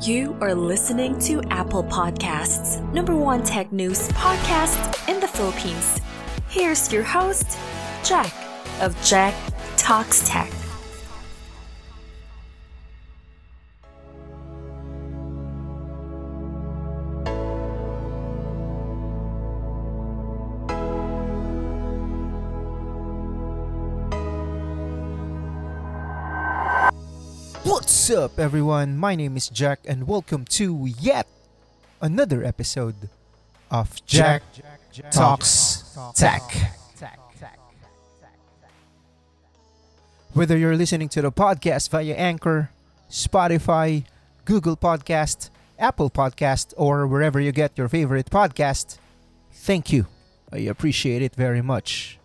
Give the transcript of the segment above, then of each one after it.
You are listening to Apple Podcasts, number one tech news podcast in the Philippines. Here's your host, Jack of Jack Talks Tech. What's up, everyone? My name is Jack, and welcome to yet another episode of Jack, Jack, Jack Talks Tech. Whether you're listening to the podcast via Anchor, Spotify, Google Podcast, Apple Podcast, or wherever you get your favorite podcast, thank you. I appreciate it very much.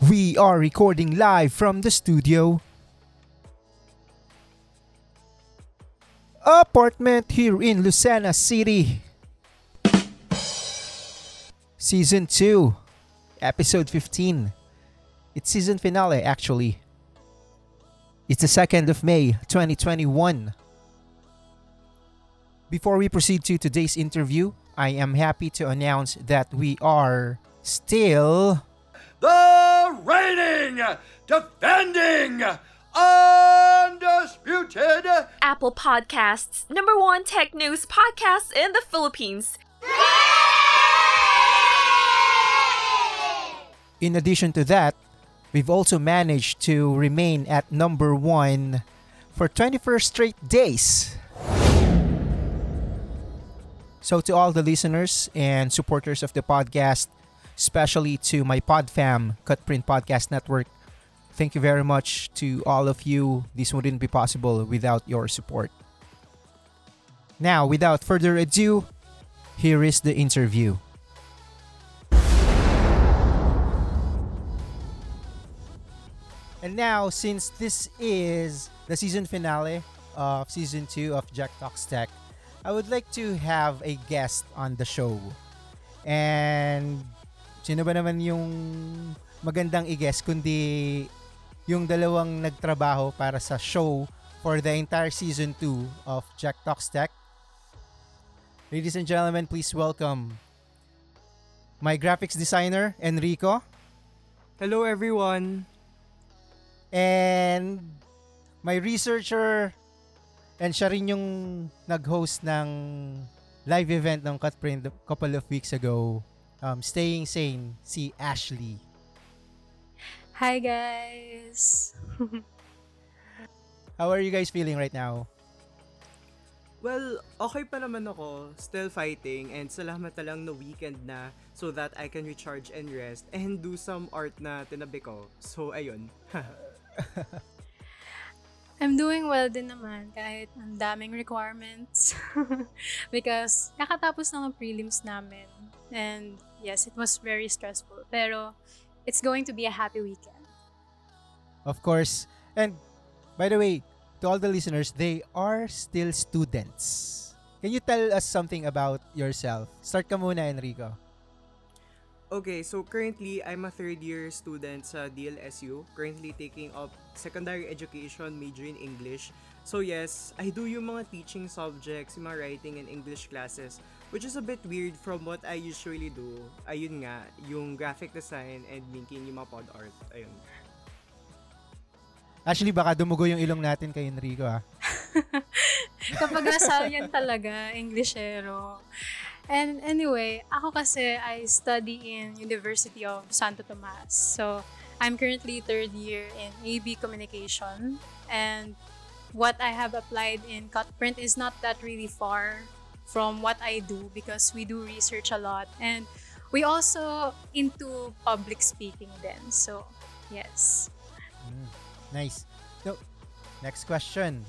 We are recording live from the studio apartment here in Lucena City. Season 2, Episode 15. It's season finale, actually. It's the 2nd of May, 2021. Before we proceed to today's interview, I am happy to announce that we are still the reigning, defending, undisputed Apple Podcasts, number one tech news podcast in the Philippines. In addition to that, we've also managed to remain at number one for 21 straight days. So, to all the listeners and supporters of the podcast, especially to my PodFam, Cutprint Podcast Network, thank you very much to all of you. This wouldn't be possible without your support. Now, without further ado, here is the interview. And now, since this is the season finale of season 2 of Jack Talks Tech, I would like to have a guest on the show. And sino ba naman yung magandang i-guest kundi yung dalawang nagtrabaho para sa show for the entire season 2 of Jack Talks Tech. Ladies and gentlemen, please welcome my graphics designer, Enrico. Hello everyone. And my researcher and siya rin yung nag-host ng live event ng Cutprint a couple of weeks ago. Um, Staying Sane, si Ashley. Hi guys. How are you guys feeling right now? Well, okay pa naman ako, still fighting and salamat na lang na weekend na so that I can recharge and rest and do some art na tinabi ko. So ayun. I'm doing well din naman kahit ang daming requirements. Because kakatapos na ng prelims namin. And yes, it was very stressful. Pero it's going to be a happy weekend. Of course. And by the way, to all the listeners, they are still students. Can you tell us something about yourself? Start ka muna, Enrico. Okay, so currently I'm a third year student sa DLSU, currently taking up secondary education major in English. So yes, I do yung mga teaching subjects, yung mga writing and English classes, which is a bit weird from what I usually do. Ayun nga, yung graphic design and making yung mga pod art. Ayun. Actually, baka dumugo yung ilong natin kay Enrico, ah. Kapag nasa yan talaga, Englishero. And anyway, ako kasi I study in University of Santo Tomas. So, I'm currently third year in AB Communication. And what I have applied in Cutprint is not that really far from what I do because we do research a lot. And we also into public speaking then. So, yes. Mm, nice. So, next question.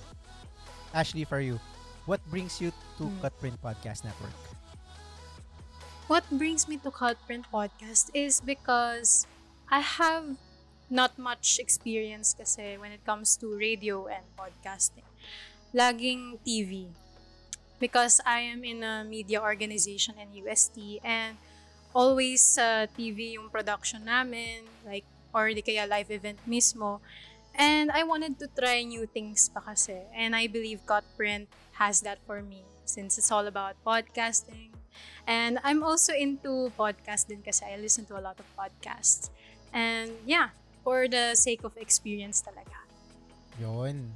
Ashley, for you. What brings you to Hmm. Cutprint Podcast Network? What brings me to Cutprint Podcast is because I have not much experience kasi when it comes to radio and podcasting. Laging TV. Because I am in a media organization in UST and always sa TV yung production namin, like, or di kaya live event mismo. And I wanted to try new things pa kasi. And I believe Cutprint has that for me since it's all about podcasting. And I'm also into podcast din kasi I listen to a lot of podcasts. And yeah, for the sake of experience talaga. Yun.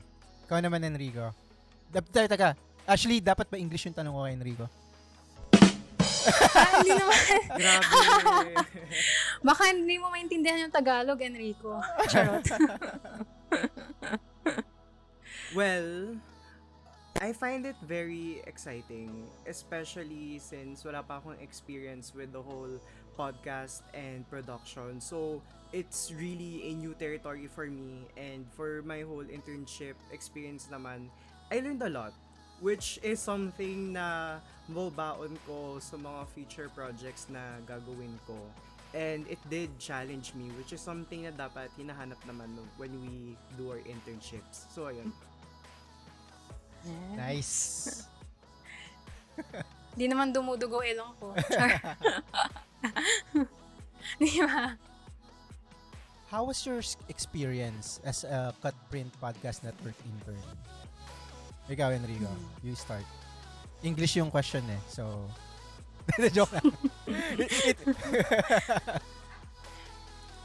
Ikaw naman, Enrico. Teka, teka. Actually, dapat ba English yung tanong ko kay Enrico? Ah, hindi naman. Grabe. Baka hindi mo maintindihan yung Tagalog, Enrico. Charot. well, I find it very exciting, especially since wala pa akong experience with the whole podcast and production. So, it's really a new territory for me and for my whole internship experience naman, I learned a lot which is something na mababaon ko sa mga future projects na gagawin ko. And it did challenge me, which is something na dapat hinahanap naman no, when we do our internships. So, ayun. Nice. Hindi naman dumudugo ilong ko. Char. Di ba? How was your experience as a Cutprint Podcast Network intern? Ikaw, Enrico. You start. English yung question eh. So, joke lang.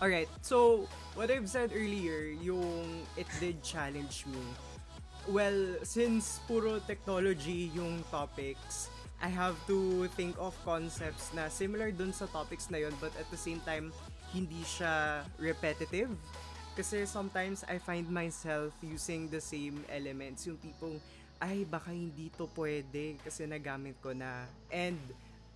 Alright, so what I've said earlier, yung it did challenge me. Well, since puro technology yung topics, I have to think of concepts na similar dun sa topics na yun, but at the same time, hindi siya repetitive. Kasi sometimes I find myself using the same elements, yung tipong, ay, baka hindi to pwede kasi nagamit ko na. And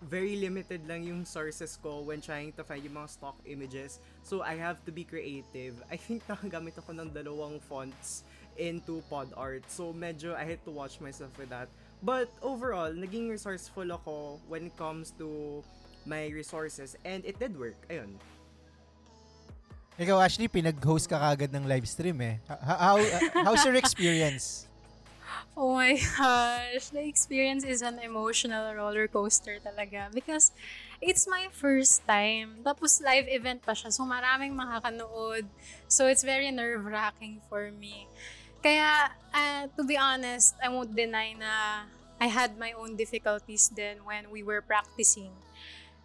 very limited lang yung sources ko when trying to find yung mga stock images. So, I have to be creative. I think nakagamit ako ng dalawang fonts into pod art. So, medyo I had to watch myself with that. But overall, naging resourceful ako when it comes to my resources and it did work. Ayun. Ikaw, Ashley, pinag-host ka kagad ng live stream eh. How, how's your experience? Oh my gosh. The experience is an emotional roller coaster talaga. Because it's my first time. Tapos live event pa siya. So maraming makakanood. So it's very nerve-wracking for me. Kaya, uh, to be honest, I won't deny na I had my own difficulties then when we were practicing.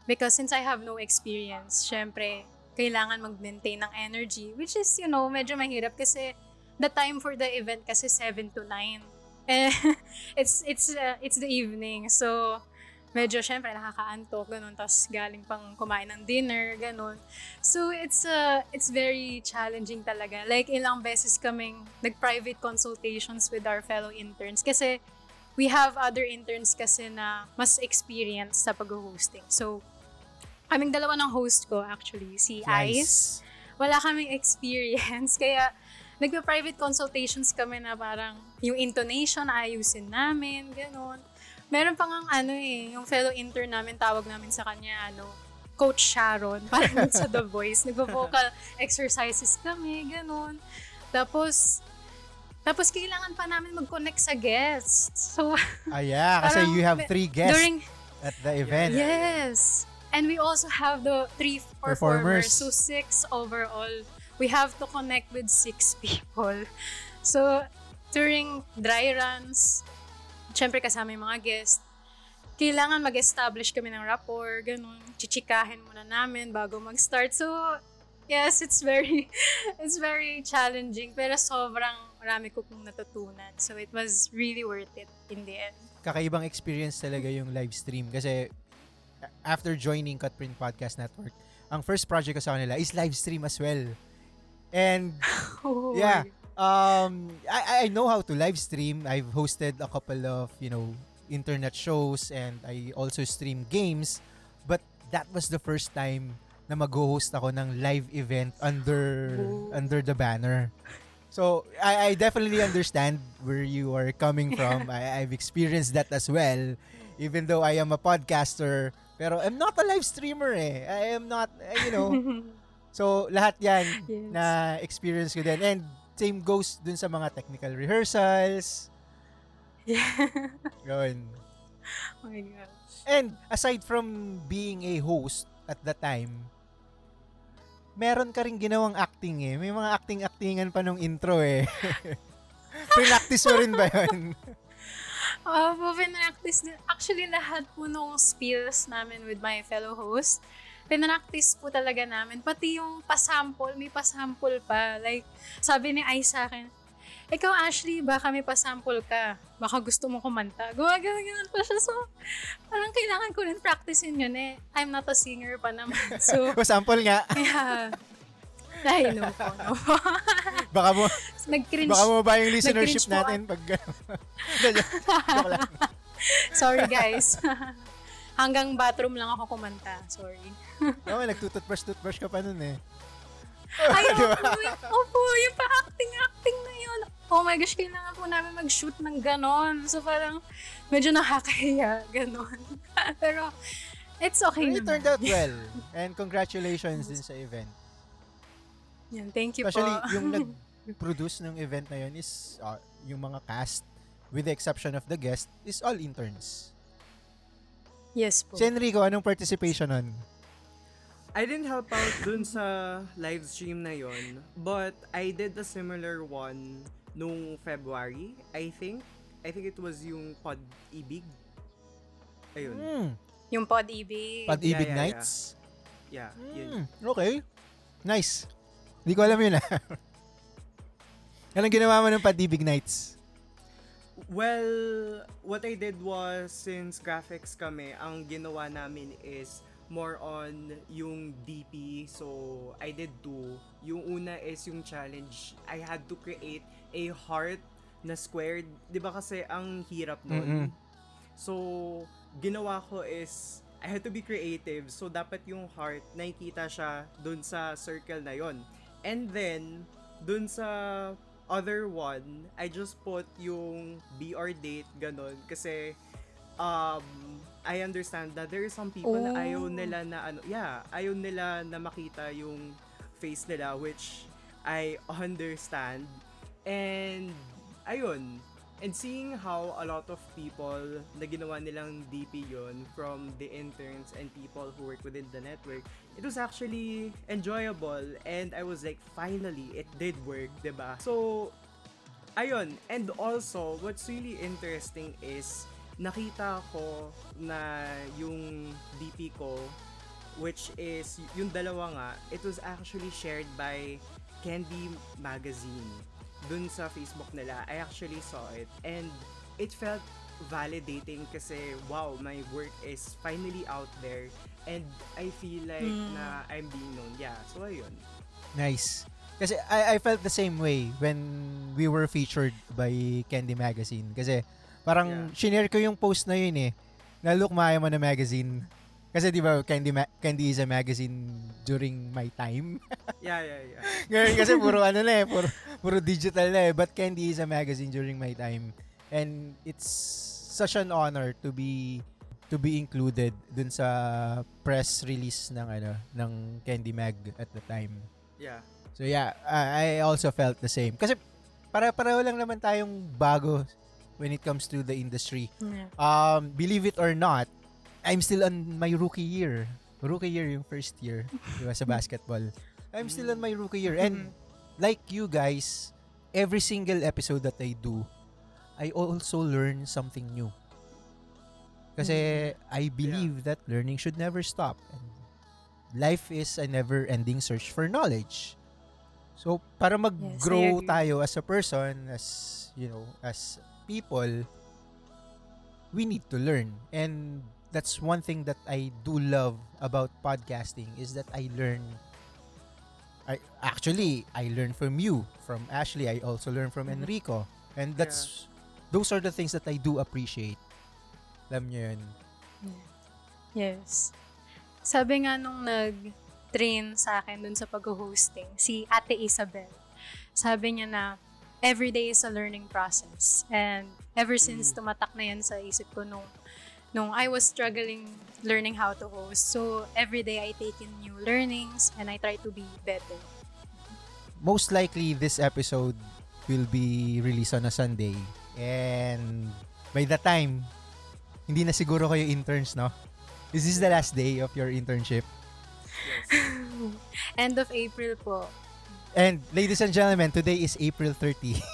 Because since I have no experience, syempre, kailangan mag-maintain ng energy. Which is, you know, medyo mahirap kasi the time for the event kasi 7 to 9. Eh, it's it's uh, it's the evening. So medyo syempre nakakaantok ganun tapos galing pang kumain ng dinner ganun. So it's uh it's very challenging talaga. Like ilang beses kaming nag-private consultations with our fellow interns kasi we have other interns kasi na mas experience sa pag-hosting. So kaming dalawa ng host ko actually, si Ice wala kaming experience. Kaya, nagpa-private consultations kami na parang yung intonation, ayusin namin, ganun. Meron pa nga ano eh, yung fellow intern namin, tawag namin sa kanya, ano, Coach Sharon, parang sa The Voice. Nagpo-vocal exercises kami, ganun. Tapos, tapos kailangan pa namin mag-connect sa guests. So, Ah, yeah. Kasi you have three guests during, at the event. Yes. And we also have the three Performers. performers. So six overall. We have to connect with six people. So during dry runs, syempre kasama yung mga guests, kailangan mag-establish kami ng rapport, ganun. Chichikahin muna namin bago mag-start. So, yes, it's very, it's very challenging. Pero sobrang marami ko pong natutunan. So, it was really worth it in the end. Kakaibang experience talaga yung live stream. Kasi after joining Cutprint Podcast Network, ang first project ko sa kanila is live stream as well. And Oh, Yeah. um I I know how to live stream. I've hosted a couple of, you know, internet shows and I also stream games, but that was the first time na mag-host ako ng live event under Oh. under the banner. So, I, I definitely understand where you are coming from. I, I've experienced that as well. Even though I am a podcaster, pero I'm not a live streamer eh. I am not, eh, you know, So, lahat yan Yes. na experience ko din. And same goes dun sa mga technical rehearsals. Yeah. Yun. oh my gosh. And aside from being a host at the time, meron ka rin ginawang acting eh. May mga acting-actingan pa nung intro eh. Pinactice mo rin ba yun? Uh, po, pinractice din. Actually, lahat po nung spills namin with my fellow host, pinractice po talaga namin. Pati yung pasample, may pasample pa. Like, sabi ni Ai sa akin, ikaw Ashley, baka may pasample ka. Baka gusto mo kumanta. Gumagano-ganon pa siya. So, parang kailangan ko rin practicein yun eh. I'm not a singer pa naman. So, o sample nga. kaya, ay, no po, no po. Baka mo, Nag-cringe. baka mo ba yung listenership natin pag. Sorry guys. Hanggang bathroom lang ako kumanta. Sorry. Oo, nagtututbrush-tutbrush ka pa nun eh. Ay, Di ba? opo, yung, opo, yung pa-acting-acting na yun. Oh my gosh, kailangan po namin mag-shoot ng ganon. So parang medyo nakakahiya, ganon. Pero it's okay But it naman. turned out well. And congratulations din sa event. Yan, thank you Especially po. yung nag-produce ng event na yun is uh, yung mga cast with the exception of the guest is all interns. yes po. Si Enrico, anong participation nun? I didn't help out dun sa live stream na yon, but I did a similar one nung February, I think. I think it was yung Pod Ibig. Ayun. Hmm, Yung pod-ibig. Pag-ibig Yeah, yeah, Nights? Yeah, yun. Hmm, okay. Nice. Hindi ko alam yun ah. Anong ginawa mo ng Pag-ibig Nights? Well, what I did was, since graphics kami, ang ginawa namin is more on yung DP. So, I did two. Yung una is yung challenge. I had to create a heart na squared. Di ba kasi ang hirap nun? So, ginawa ko is, I had to be creative. So, dapat yung heart, nakikita siya dun sa circle na yon. And then, dun sa other one, I just put yung BR date, ganon. Kasi, um, I understand that there are some people na Oh. ayaw nila na ano, yeah, ayaw nila na makita yung face nila, which I understand. And, ayun, and seeing how a lot of people na ginawa nilang DP yon from the interns and people who work within the network, it was actually enjoyable and I was like, finally, it did work, ba? So, ayun, and also, what's really interesting is, nakita ko na yung DP ko, which is, yung dalawa nga, it was actually shared by Candy Magazine dun sa Facebook nila. I actually saw it and it felt validating kasi wow, my work is finally out there and I feel like Mm. na I'm being known. Yeah, so ayun. Nice. Kasi I, I felt the same way when we were featured by Candy Magazine. Kasi parang Yeah. shinare ko yung post na yun eh. Na look, maya mo na magazine. Kasi di ba Candy, Ma- Candy is a magazine during my time. Yeah, yeah, yeah. Ngayon kasi puro ano na eh, puro, puro digital na eh. But Candy is a magazine during my time. And it's such an honor to be to be included dun sa press release ng ano ng Candy Mag at the time. Yeah. So yeah, I I also felt the same. Kasi para pareho lang naman tayong bago when it comes to the industry. Yeah. Um, believe it or not, I'm still on my rookie year. Rookie year yung first year, di ba, sa basketball. I'm still on my rookie year. And like you guys, every single episode that I do, I also learn something new. Kasi I believe that learning should never stop. And life is a never-ending search for knowledge. So, para mag-grow agree. tayo as a person, as, you know, as people, we need to learn. And that's one thing that I do love about podcasting is that I learn I actually I learn from you, from Ashley, I also learn from Mhm. Enrico. And that's those are the things that I do appreciate. Alam niyo yun. Yes. Sabi nga nung nag-train sa akin dun sa pag-hosting, si Ate Isabel, sabi niya na every day is a learning process. And ever since tumatak na yan sa isip ko nung, nung I was struggling learning how to host. So every day I take in new learnings and I try to be better. Most likely this episode will be released on a Sunday. And by the time, hindi na siguro kayo interns, no? Is this the last day of your internship? End of April po. And ladies and gentlemen, today is April 30.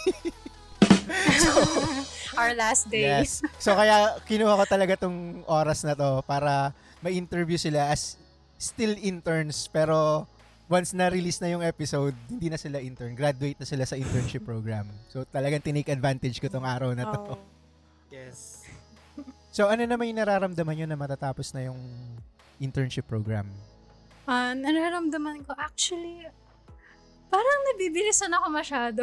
Our last day. Yes. So kaya kinuha ko talaga tong oras na to para ma-interview sila as still interns pero once na-release na yung episode, hindi na sila intern. Graduate na sila sa internship program. So talagang tinake advantage ko tong araw na to. Oh. Yes. So ano naman yung nararamdaman nyo na matatapos na yung internship program? Ah, nararamdaman ko, actually, parang nabibilisan ako masyado.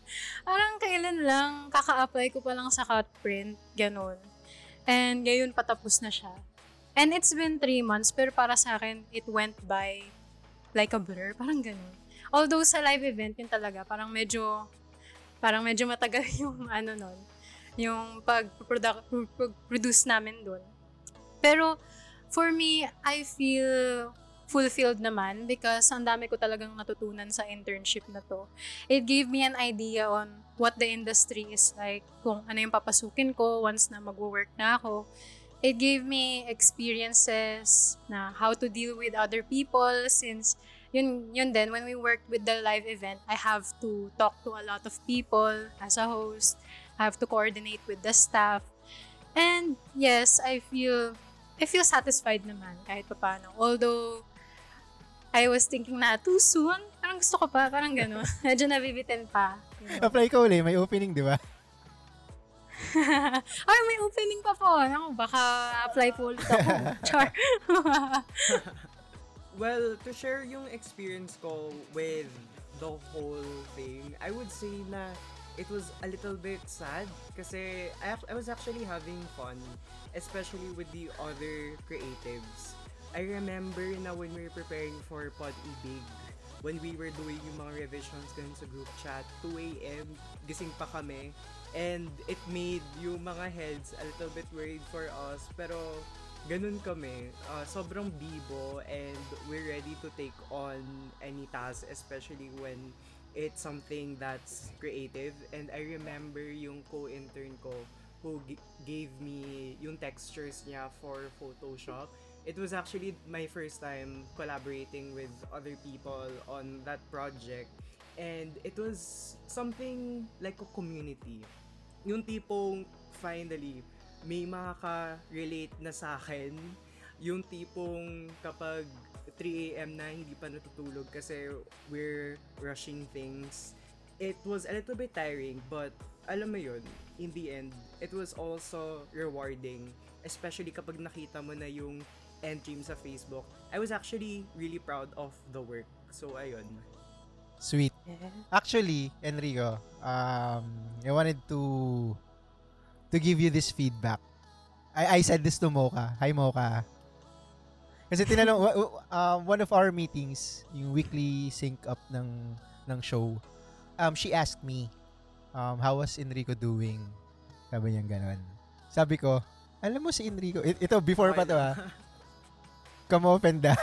parang kailan lang, kaka-apply ko pa lang sa cut print, ganun. And ngayon patapos na siya. And it's been three months, pero para sa akin, it went by like a blur, parang ganun. Although sa live event, yun talaga, parang medyo, parang medyo matagal yung ano nun, yung pag-produce namin dun. Pero, for me, I feel fulfilled naman because ang dami ko talagang natutunan sa internship na to. It gave me an idea on what the industry is like, kung ano yung papasukin ko once na mag-work na ako. It gave me experiences na how to deal with other people since yun, yun din, when we work with the live event, I have to talk to a lot of people as a host. I have to coordinate with the staff. And yes, I feel I feel satisfied naman kahit pa paano. Although, I was thinking na, too soon? Parang gusto ko pa, parang gano'n. Medyo nabibitin pa. you know. Apply ka uli, may opening, di ba? Ay, may opening pa po. Ako, baka apply po ulit ako. Char. Well, to share yung experience ko with the whole thing, I would say na it was a little bit sad kasi I, I was actually having fun, especially with the other creatives. I remember na when we were preparing for Pod Ibig, when we were doing yung mga revisions ganun sa group chat, 2 a.m., gising pa kami, and it made yung mga heads a little bit worried for us, pero ganun kami. Uh, sobrang bibo and we're ready to take on any task, especially when it's something that's creative. And I remember yung co-intern ko who g- gave me yung textures niya for Photoshop. It was actually my first time collaborating with other people on that project. And it was something like a community. Yung tipong finally, may makaka-relate na sa akin. Yung tipong kapag 3 a.m. na hindi pa natutulog kasi we're rushing things. It was a little bit tiring but alam mo yun, in the end, it was also rewarding. Especially kapag nakita mo na yung end team sa Facebook. I was actually really proud of the work. So, ayun. Sweet. Actually, Enrico, um, I wanted to to give you this feedback. I, I said this to Mocha. Hi, Mocha. Kasi tinanong, um, one of our meetings, yung weekly sync up ng, ng show, um, she asked me, um, how was Enrico doing? Sabi niya ganon. Sabi ko, alam mo si Enrico, it- ito before pa to ah, come-open da.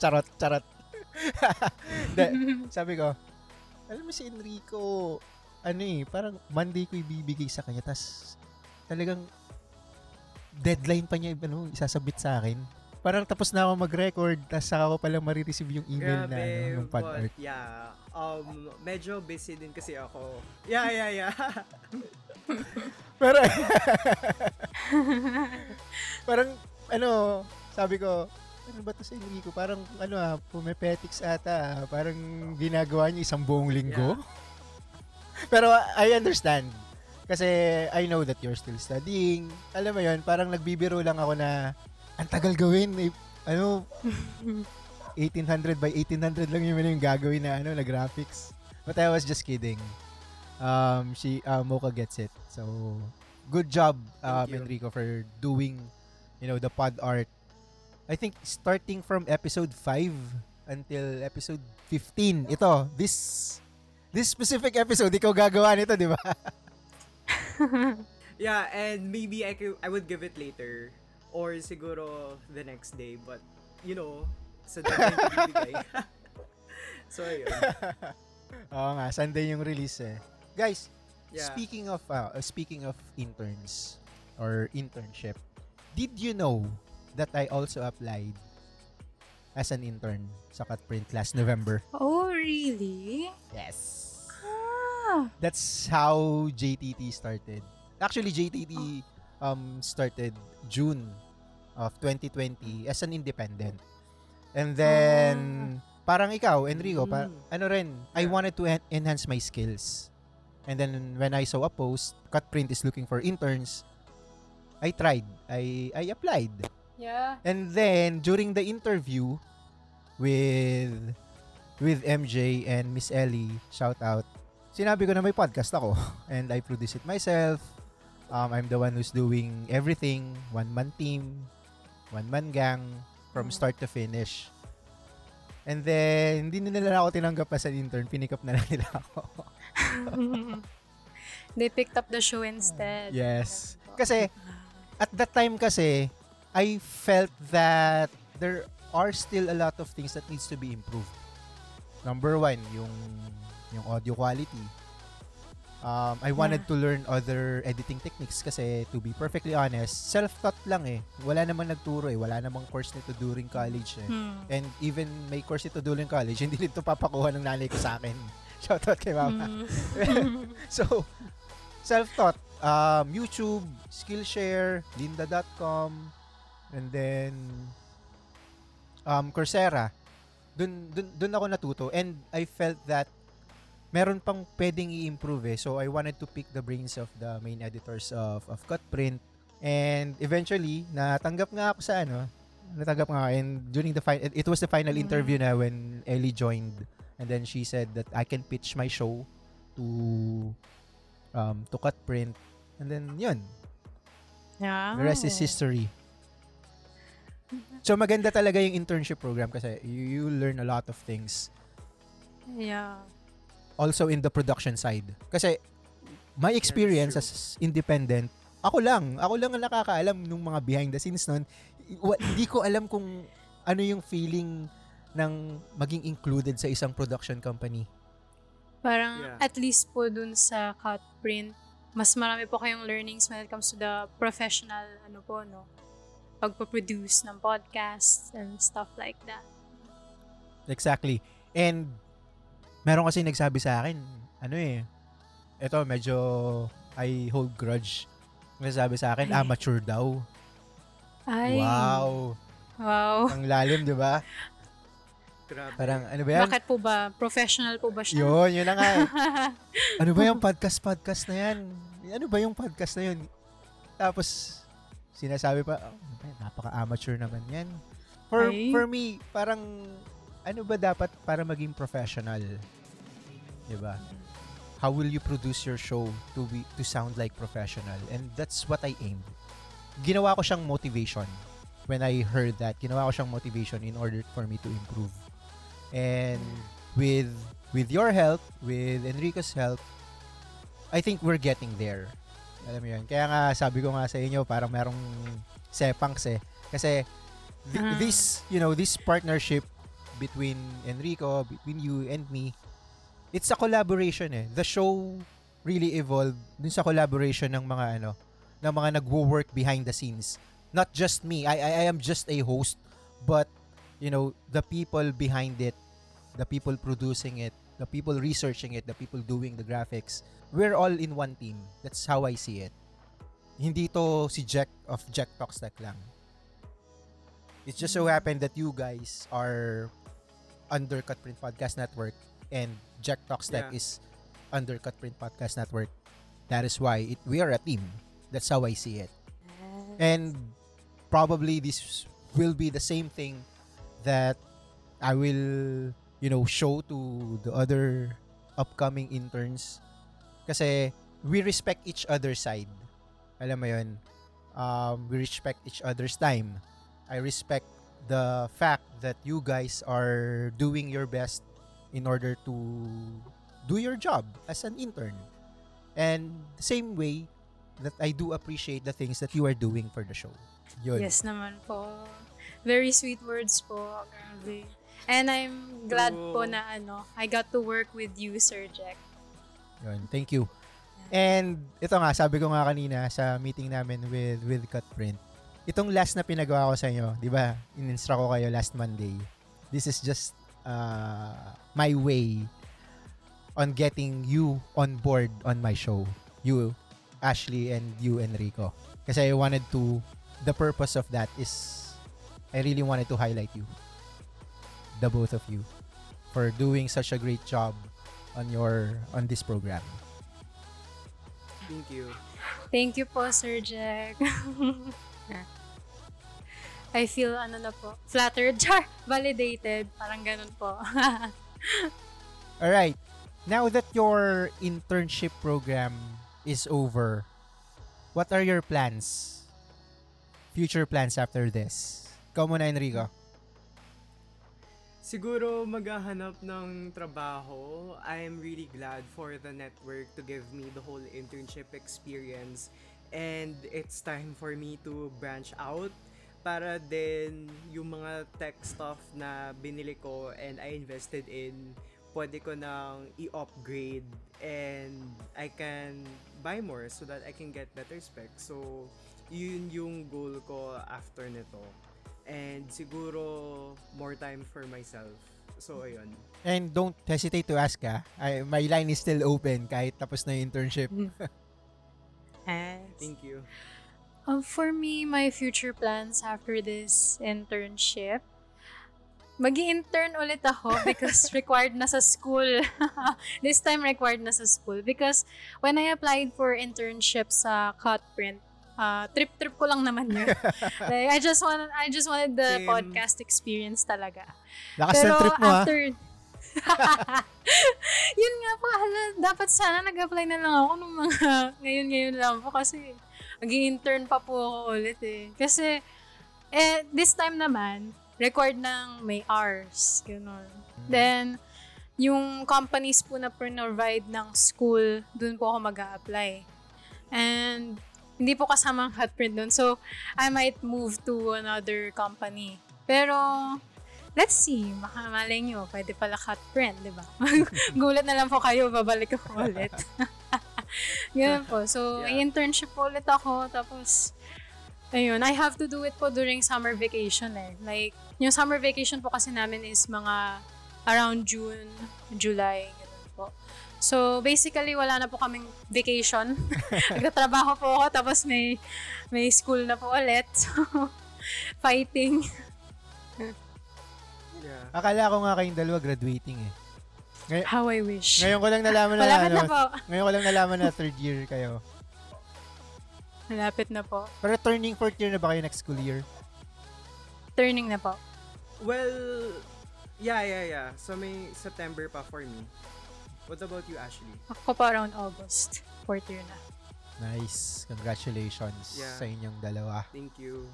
charot, charot. De, sabi ko, alam mo si Enrico, ano eh, parang Monday ko ibibigay sa kanya, tas talagang deadline pa niya, ano, isasabit sa akin. Parang tapos na ako mag-record, tas saka ko pala marireceive yung email na, ano, yung pod but art. yeah. Um, medyo busy din kasi ako. Yeah, yeah, yeah. Pero, parang, ano, sabi ko, ano ba to sa Enrico? Parang, ano ah, pumepetics ata. ah. Parang ginagawa niya isang buong linggo. Pero I understand. Kasi I know that you're still studying. Alam mo yun, parang nagbibiro lang ako na ang tagal gawin. Eh, ano, 1800 by 1800 lang yung, yung gagawin na, ano, na graphics. But I was just kidding. Um, she, uh, Mocha gets it. So, good job, um, you. Enrico, for doing, you know, the pod art. I think starting from episode 5 until episode 15. Ito, this this specific episode, ikaw gagawa nito, di ba? yeah, and maybe I could, I would give it later or siguro the next day, but you know, sa deadline ko bibigay. so ayun. Oo nga, Sunday yung release eh. Guys, Yeah. speaking of uh, uh, speaking of interns or internship, did you know that I also applied as an intern sa Cutprint last November. Oh, really? Yes. Ah. That's how JTT started. Actually, JTT um, started June of 2020 as an independent. And then, parang ikaw, Enrico, Mm. ano rin, I wanted to en- enhance my skills. And then, when I saw a post, Cutprint is looking for interns, I tried. I I applied. Yeah. And then during the interview with with MJ and Miss Ellie, shout out. Sinabi ko na may podcast ako and I produce it myself. Um, I'm the one who's doing everything, one man team, one man gang from start to finish. And then hindi nila ako tinanggap as an intern, pinik up na lang nila ako. They picked up the show instead. Yes. Kasi at that time kasi I felt that there are still a lot of things that needs to be improved. Number one, yung yung audio quality. Um, I wanted Yeah. to learn other editing techniques kasi to be perfectly honest, self-taught lang eh. Wala namang nagturo eh. Wala namang course nito during college eh. Hmm. And even may course ito during college, hindi nito papakuha ng nanay ko sa akin. Shoutout kay mama. Hmm. so, self-taught. Um, YouTube, Skillshare, Lynda.com, and then um, Coursera. Dun, dun, dun ako natuto. And I felt that meron pang pwedeng i-improve eh. So, I wanted to pick the brains of the main editors of, of Cutprint. And eventually, natanggap nga ako sa ano, natanggap nga. And during the final, it was the final Mm. interview na when Ellie joined. And then she said that I can pitch my show to um, to Cutprint. And then, yun. yeah. The rest is history. So, maganda talaga yung internship program kasi you, you learn a lot of things Yeah. Also in the production side. Kasi, my experience as independent, ako lang, ako lang ang nakakaalam nung mga behind the scenes. Wa- Hindi ko alam kung ano yung feeling ng maging included sa isang production company. Parang Yeah. at least po dun sa cut print, mas marami po kayong learnings when it comes to the professional, ano po, no? Pagpo-produce ng podcast and stuff like that. Exactly. And meron kasi nagsabi sa akin, ano eh, eto medyo I hold grudge. Nagsabi sa akin, Ay. amateur daw. Ay. Wow. Wow. Ang lalim, di ba? Grabe. Parang, ano ba yan? Bakit po ba? Professional po ba siya? Yun, yun na nga eh. Ano ba yung podcast-podcast na yan? Ano ba yung podcast na yun? Tapos, sinasabi pa, oh, napaka-amateur naman yan. For, Ay. for me, parang, ano ba dapat para maging professional? Diba? How will you produce your show to be to sound like professional? And that's what I aimed. Ginawa ko siyang motivation. When I heard that, ginawa ko siyang motivation in order for me to improve. And with with your help, with Enrico's help, I think we're getting there. Alam mo yun. Kaya nga, sabi ko nga sa inyo, parang merong sepangs eh. Kasi, th- Ah. this, you know, this partnership between Enrico, between you and me, it's a collaboration eh. The show really evolved dun sa collaboration ng mga ano, ng mga nagwo-work behind the scenes. Not just me. I, I, I am just a host, but you know, the people behind it, the people producing it, the people researching it, the people doing the graphics, we're all in one team. That's how I see it. Hindi to si Jack of Jack Talks lang. It just so happened that you guys are under Cutprint Podcast Network and Jack Talks Tech Yeah. is under Cutprint Podcast Network. That is why it, we are a team. That's how I see it. And probably this will be the same thing that I will, you know, show to the other upcoming interns. Kasi we respect each other's side. Alam mo yun? Um, we respect each other's time. I respect the fact that you guys are doing your best in order to do your job as an intern. And the same way that I do appreciate the things that you are doing for the show. Yun. Yes naman po. Very sweet words po. Grabe. And I'm glad po na ano, I got to work with you, Sir Jack. Yun, thank you. And ito nga, sabi ko nga kanina sa meeting namin with with Cutprint. Itong last na pinagawa ko sa inyo, 'di ba? In-instruct ko kayo last Monday. This is just uh, my way on getting you on board on my show. You, Ashley, and you, Enrico. Kasi I wanted to, the purpose of that is, I really wanted to highlight you. The both of you. For doing such a great job on your, on this program. Thank you. Thank you po, Sir Jack. I feel, ano na po, flattered, char, validated. Parang ganun po. All right. Now that your internship program is over, what are your plans? Future plans after this? Ikaw muna, Enrico. Siguro maghahanap ng trabaho. I am really glad for the network to give me the whole internship experience. And it's time for me to branch out para din yung mga tech stuff na binili ko and I invested in, pwede ko nang i-upgrade and I can buy more so that I can get better specs. So, yun yung goal ko after nito. And siguro, more time for myself. So, ayun. And don't hesitate to ask ha. I, my line is still open kahit tapos na yung internship. Yes. Thank you. Um, for me, my future plans after this internship, mag intern ulit ako because required na sa school. this time required na sa school because when I applied for internship sa Cutprint, uh, trip-trip ko lang naman yun. like, I just wanted, I just wanted the Same. podcast experience talaga. Lakas ng trip mo ha. yun nga po, hala, dapat sana nag-apply na lang ako nung mga ngayon-ngayon lang po kasi mag intern pa po ako ulit eh. Kasi, eh, this time naman, record ng may hours. Ganun. Then, yung companies po na provide ng school, dun po ako mag apply And, hindi po kasama ang hotprint dun. So, I might move to another company. Pero, let's see. Baka malay nyo, pwede pala hotprint, di ba? Gulat na lang po kayo, babalik ako ulit. Ganun po. So, Yeah. internship po ulit ako. Tapos, ayun, I have to do it po during summer vacation eh. Like, yung summer vacation po kasi namin is mga around June, July, ganun po. So, basically, wala na po kaming vacation. Nagtatrabaho po ako, tapos may, may school na po ulit. So, fighting. Yeah. Akala ko nga kayong dalawa graduating eh. Ngay- How I wish. ngayon ko lang nalaman na Malapit ano, na po. ngayon ko lang nalaman na third year kayo. Malapit na po. Pero turning fourth year na ba kayo next school year? Turning na po. Well, yeah, yeah, yeah. So may September pa for me. What about you, Ashley? Ako pa around August. Fourth year na. Nice. Congratulations Yeah. sa inyong dalawa. Thank you.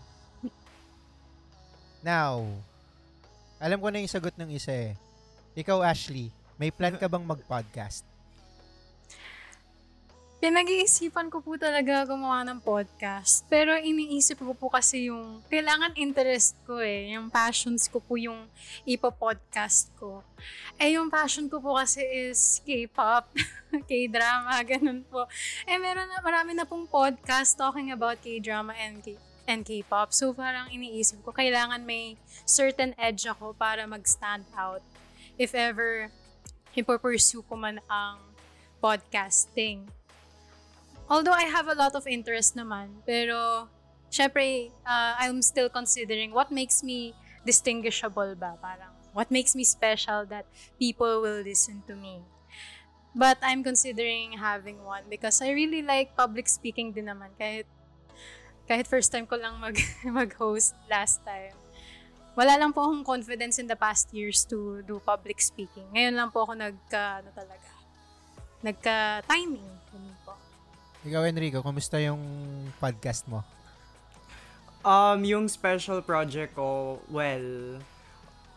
Now, alam ko na yung sagot ng isa eh. Ikaw, Ashley, may plan ka bang mag-podcast? Pinag-iisipan ko po talaga gumawa ng podcast. Pero iniisip ko po kasi yung kailangan interest ko eh. Yung passions ko po yung ipo-podcast ko. Eh yung passion ko po kasi is K-pop, K-drama, ganun po. Eh meron na, marami na pong podcast talking about K-drama and K and K-pop. So parang iniisip ko, kailangan may certain edge ako para mag-stand out. If ever, ipo-pursue ko man ang podcasting. Although I have a lot of interest naman, pero syempre, uh, I'm still considering what makes me distinguishable ba? Parang, what makes me special that people will listen to me. But I'm considering having one because I really like public speaking din naman. Kahit, kahit first time ko lang mag, mag-host last time. Wala lang po akong confidence in the past years to do public speaking. Ngayon lang po ako nagka, ano talaga, nagka-timing. Ganun po. Ikaw, Enrico, kumusta yung podcast mo? Um, yung special project ko, well,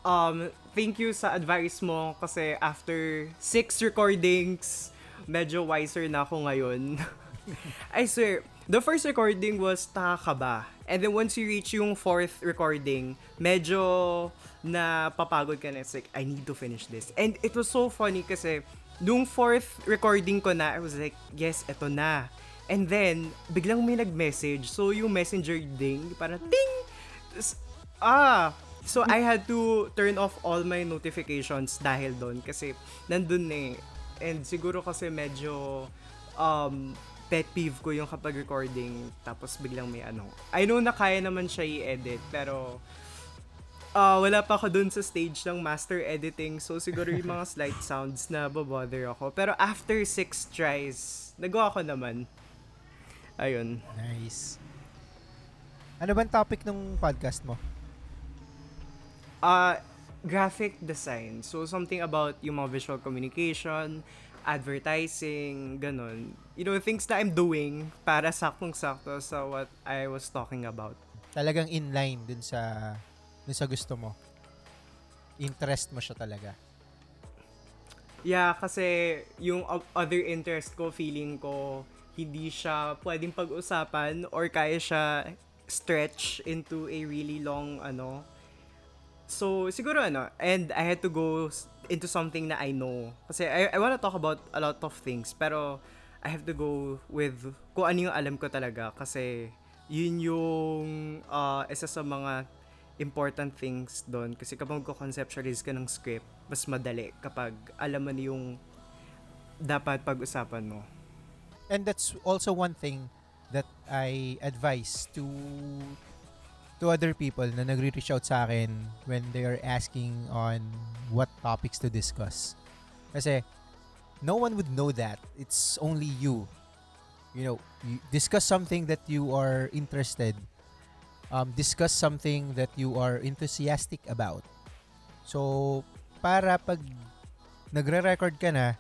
um, thank you sa advice mo kasi after six recordings, medyo wiser na ako ngayon. I swear, the first recording was takakaba. And then once you reach yung fourth recording, medyo napapagod ka na. It's like, I need to finish this. And it was so funny kasi nung fourth recording ko na, I was like, yes, eto na. And then, biglang may nag-message. So, yung messenger ding, parang ting! Ah! So, I had to turn off all my notifications dahil doon kasi nandun eh. And siguro kasi medyo um, pet peeve ko yung kapag recording tapos biglang may ano. I know na kaya naman siya i-edit pero uh, wala pa ako dun sa stage ng master editing. So, siguro yung mga slight sounds na babother ako. Pero after six tries, nagawa ko naman. Ayun. Nice. Ano bang topic ng podcast mo? Uh, graphic design. So, something about yung mga visual communication, advertising, ganun. You know, things that I'm doing para saktong-sakto sa what I was talking about. Talagang inline dun sa dun sa gusto mo. Interest mo siya talaga. Yeah, kasi yung other interest ko, feeling ko, hindi siya pwedeng pag-usapan or kaya siya stretch into a really long, ano. So, siguro ano, and I had to go into something na I know. Kasi I, I wanna talk about a lot of things, pero I have to go with kung ano yung alam ko talaga. Kasi yun yung uh, isa sa mga important things doon. Kasi kapag conceptualize ka ng script, mas madali kapag alam mo yung dapat pag-usapan mo. And that's also one thing that I advise to to other people na nagre-reach out sa akin when they are asking on what topics to discuss. Kasi no one would know that. It's only you. You know, you discuss something that you are interested. Um, discuss something that you are enthusiastic about. So, para pag nagre-record ka na,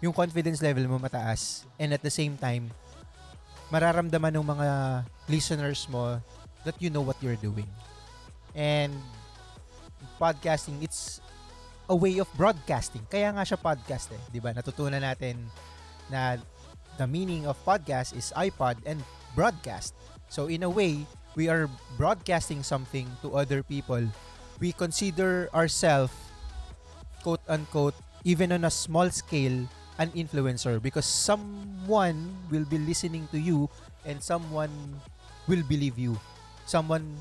yung confidence level mo mataas and at the same time mararamdaman ng mga listeners mo that you know what you're doing. And podcasting, it's a way of broadcasting. Kaya nga siya podcast eh, 'di ba? Natutunan natin na the meaning of podcast is iPod and broadcast. So in a way, we are broadcasting something to other people. We consider ourselves quote unquote even on a small scale an influencer because someone will be listening to you and someone will believe you. Someone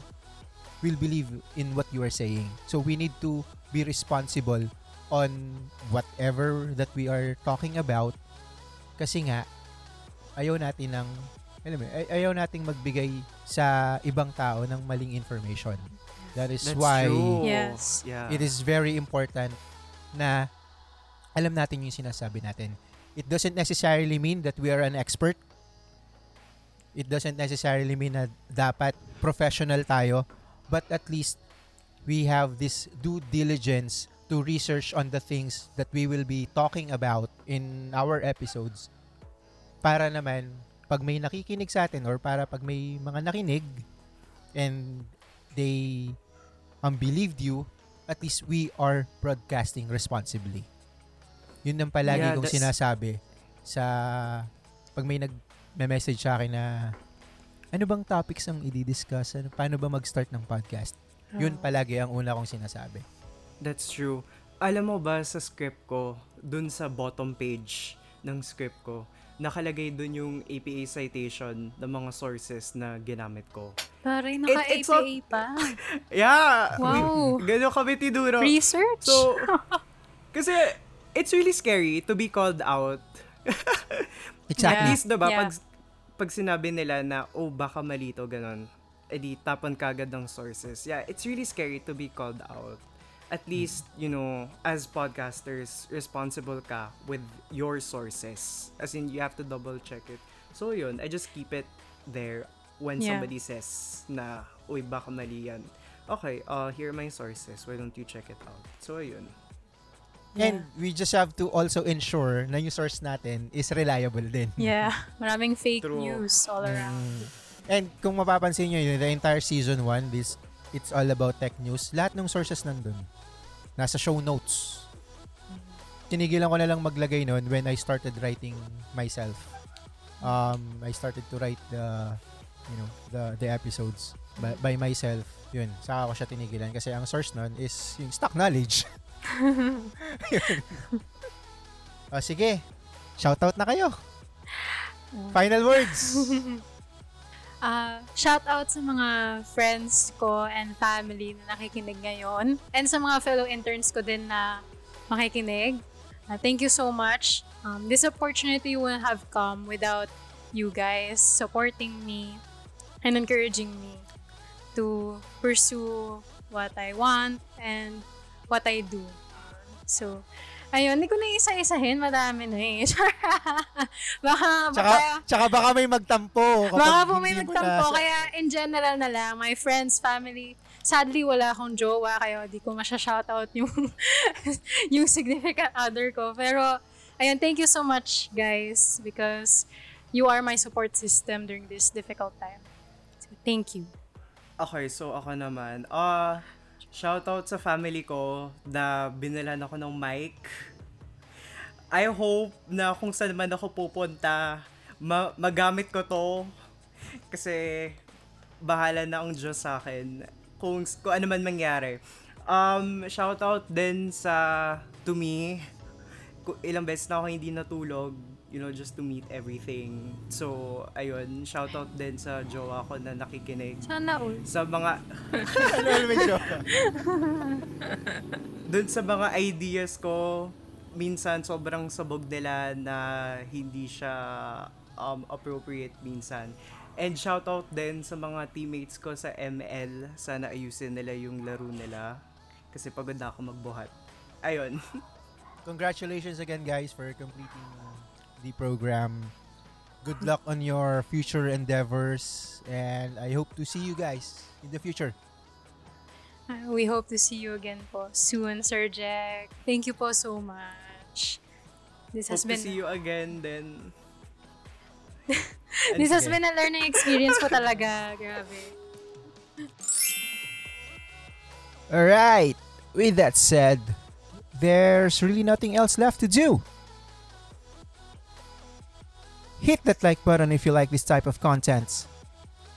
will believe in what you are saying. So we need to be responsible on whatever that we are talking about kasi nga ayaw natin ng alam mo, ay- ayaw nating magbigay sa ibang tao ng maling information. That is That's why true. Yes. Yeah. it is very important na alam natin yung sinasabi natin. It doesn't necessarily mean that we are an expert. It doesn't necessarily mean na dapat professional tayo, but at least we have this due diligence to research on the things that we will be talking about in our episodes para naman pag may nakikinig sa atin or para pag may mga nakinig and they um, believed you, at least we are broadcasting responsibly. Yun ang palagi Yeah, kong that's- sinasabi sa pag may nag-message sa akin na ano bang topics ang i-discuss? Ano, paano ba mag-start ng podcast? Yun palagi ang una kong sinasabi. That's true. Alam mo ba sa script ko, dun sa bottom page ng script ko, nakalagay dun yung APA citation ng mga sources na ginamit ko. Parang It- it's naka-APA not- pa. Yeah! Wow. Ganun kami tinuro. Research? So, kasi it's really scary to be called out. At Exactly. least, diba, Yeah. pag, pag sinabi nila na, oh, baka malito, ganun, edi tapan kagad ng sources. Yeah, it's really scary to be called out. At least, you know, as podcasters, responsible ka with your sources. As in, you have to double check it. So, yun, I just keep it there when Yeah. somebody says na, uy, baka mali yan. Okay, uh, here are my sources. Why don't you check it out? So, yun. And we just have to also ensure na yung source natin is reliable din. Yeah. Maraming fake True. news all around. Mm. And kung mapapansin nyo yun, the entire season 1, this it's all about tech news. Lahat ng sources nandun. Nasa show notes. Tinigilan ko na lang maglagay nun when I started writing myself. Um, I started to write the you know, the the episodes by, by myself. Yun, saka ko siya tinigilan kasi ang source nun is yung stock knowledge. O sige, shoutout na kayo. Final words. Ah, shout out sa mga friends ko and family na nakikinig ngayon. And sa mga fellow interns ko din na makikinig. Ah, thank you so much. Um, this opportunity wouldn't have come without you guys supporting me and encouraging me to pursue what I want and what I do. So, ayun, hindi ko na isa-isahin, madami na eh. baka, Tsaka, baka, tsaka baka may magtampo. baka po may magtampo. na- Kaya in general na lang, my friends, family, sadly wala akong jowa, kaya di ko masya-shoutout yung, yung significant other ko. Pero, ayun, thank you so much, guys, because you are my support system during this difficult time. So, thank you. Okay, so ako naman. Ah, shoutout sa family ko na binilan ako ng mic. I hope na kung saan man ako pupunta, ma- magamit ko to. Kasi bahala na ang Diyos sa akin. Kung, kung ano man mangyari. Um, shoutout din sa to me. Ilang beses na ako hindi natulog you know, just to meet everything. So, ayun, shoutout din sa jowa ko na nakikinig Sana all. sa mga Ano, may ka? dun sa mga ideas ko minsan sobrang sabog nila na hindi siya um, appropriate minsan and shoutout din sa mga teammates ko sa ML sana ayusin nila yung laro nila kasi pagod na ako magbuhat ayun Congratulations again, guys, for completing the program. Good luck on your future endeavors, and I hope to see you guys in the future. Uh, We hope to see you again po soon, Sir Jack. Thank you po so much. This has hope to been see you again then this has been a learning experience po talaga. Grabe. All right. With that said, there's really nothing else left to do. Hit that like button if you like this type of content.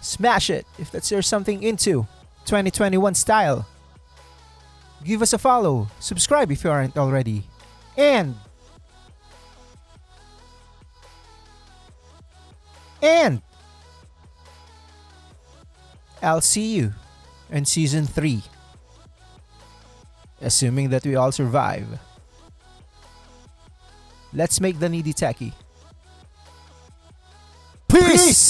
Smash it if that's your something into 2021 style. Give us a follow, subscribe if you aren't already. And and I'll see you in season 3 assuming that we all survive. Let's make the needy techie. Peace. Peace.